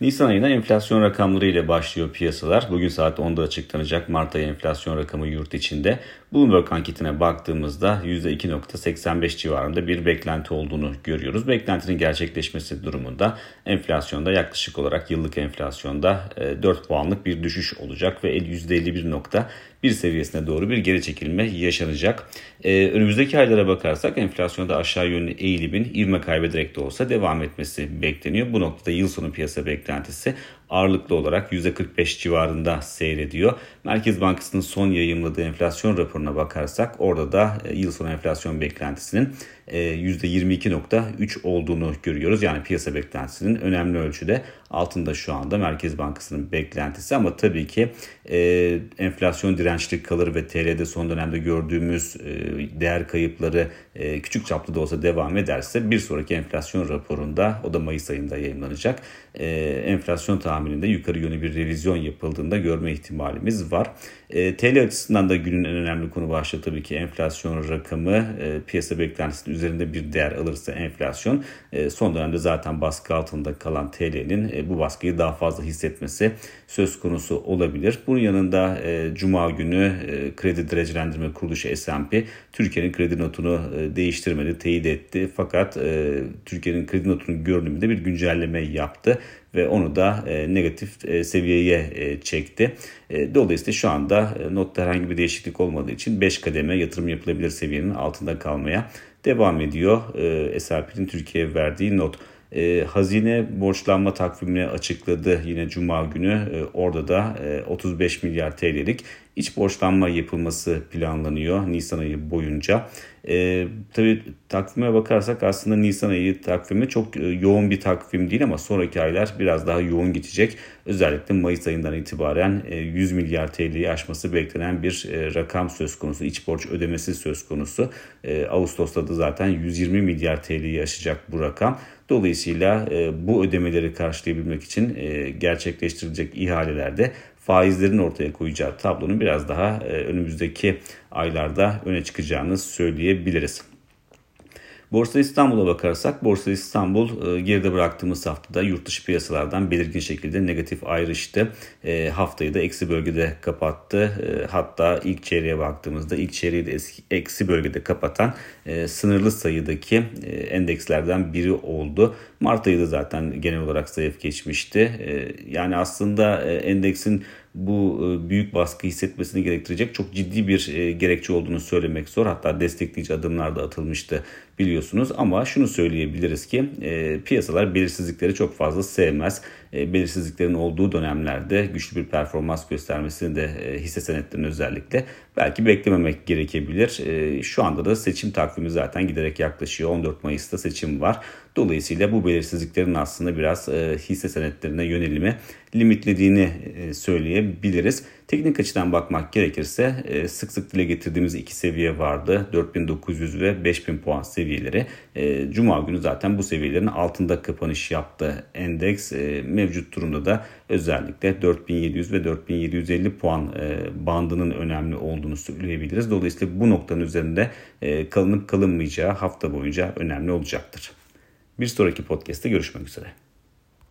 Nisan ayına enflasyon rakamları ile başlıyor piyasalar. Bugün saat 10'da açıklanacak Mart ayı enflasyon rakamı yurt içinde. Bloomberg anketine baktığımızda %2.85 civarında bir beklenti olduğunu görüyoruz. Beklentinin gerçekleşmesi durumunda enflasyonda yaklaşık olarak yıllık enflasyonda 4 e, puanlık bir düşüş olacak ve %51.1 seviyesine doğru bir geri çekilme yaşanacak. Ee, önümüzdeki aylara bakarsak enflasyonda aşağı yönlü eğilimin ivme kaybederek de olsa devam etmesi bekleniyor. Bu noktada yıl sonu piyasa beklentisi beklentisi ağırlıklı olarak %45 civarında seyrediyor. Merkez Bankası'nın son yayımladığı enflasyon raporuna bakarsak orada da e, yıl sonu enflasyon beklentisinin %22.3 e, olduğunu görüyoruz. Yani piyasa beklentisinin önemli ölçüde altında şu anda Merkez Bankası'nın beklentisi ama tabii ki e, enflasyon dirençli kalır ve TL'de son dönemde gördüğümüz değer kayıpları küçük çaplı da olsa devam ederse bir sonraki enflasyon raporunda o da Mayıs ayında yayınlanacak enflasyon tahmininde yukarı yönlü bir revizyon yapıldığında görme ihtimalimiz var. E, TL açısından da günün en önemli konu başlığı tabii ki enflasyon rakamı. E, piyasa beklentisinin üzerinde bir değer alırsa enflasyon e, son dönemde zaten baskı altında kalan TL'nin e, bu baskıyı daha fazla hissetmesi söz konusu olabilir. Bunun yanında e, Cuma günü e, kredi derecelendirme kuruluşu S&P Türkiye'nin kredi notunu e, değiştirmedi, teyit etti. Fakat e, Türkiye'nin kredi notunun görünümünde bir güncelleme yaptı ve onu da e, negatif e, seviyeye e, çekti. Dolayısıyla şu anda e, notta herhangi bir değişiklik olmadığı için 5 kademe yatırım yapılabilir seviyenin altında kalmaya devam ediyor. E, S&P'nin Türkiye'ye verdiği not. Hazine borçlanma takvimini açıkladı yine Cuma günü. Orada da e, 35 milyar TL'lik iç borçlanma yapılması planlanıyor Nisan ayı boyunca. E, tabii takvime bakarsak aslında Nisan ayı takvimi çok e, yoğun bir takvim değil ama sonraki aylar biraz daha yoğun geçecek. Özellikle Mayıs ayından itibaren e, 100 milyar TL'yi aşması beklenen bir e, rakam söz konusu. İç borç ödemesi söz konusu. E, Ağustos'ta da zaten 120 milyar TL'yi aşacak bu rakam. Dolayısıyla e, bu ödemeleri karşılayabilmek için e, gerçekleştirilecek ihalelerde faizlerin ortaya koyacağı tablonun biraz daha e, önümüzdeki aylarda öne çıkacağını söyleyebiliriz. Borsa İstanbul'a bakarsak Borsa İstanbul e, geride bıraktığımız haftada yurt dışı piyasalardan belirgin şekilde negatif ayrıştı. E, haftayı da eksi bölgede kapattı. E, hatta ilk çeyreğe baktığımızda ilk çeyreği de eksi bölgede kapatan sınırlı sayıdaki endekslerden biri oldu. Mart ayı da zaten genel olarak zayıf geçmişti. Yani aslında endeksin bu e, büyük baskı hissetmesini gerektirecek çok ciddi bir e, gerekçe olduğunu söylemek zor. Hatta destekleyici adımlar da atılmıştı biliyorsunuz. Ama şunu söyleyebiliriz ki e, piyasalar belirsizlikleri çok fazla sevmez. Belirsizliklerin olduğu dönemlerde güçlü bir performans göstermesini de hisse senetlerinin özellikle belki beklememek gerekebilir. Şu anda da seçim takvimi zaten giderek yaklaşıyor. 14 Mayıs'ta seçim var. Dolayısıyla bu belirsizliklerin aslında biraz hisse senetlerine yönelimi limitlediğini söyleyebiliriz. Teknik açıdan bakmak gerekirse e, sık sık dile getirdiğimiz iki seviye vardı. 4900 ve 5000 puan seviyeleri. E, Cuma günü zaten bu seviyelerin altında kapanış yaptı endeks. E, mevcut durumda da özellikle 4700 ve 4750 puan bandının önemli olduğunu söyleyebiliriz. Dolayısıyla bu noktanın üzerinde kalınıp kalınmayacağı hafta boyunca önemli olacaktır. Bir sonraki podcast'te görüşmek üzere.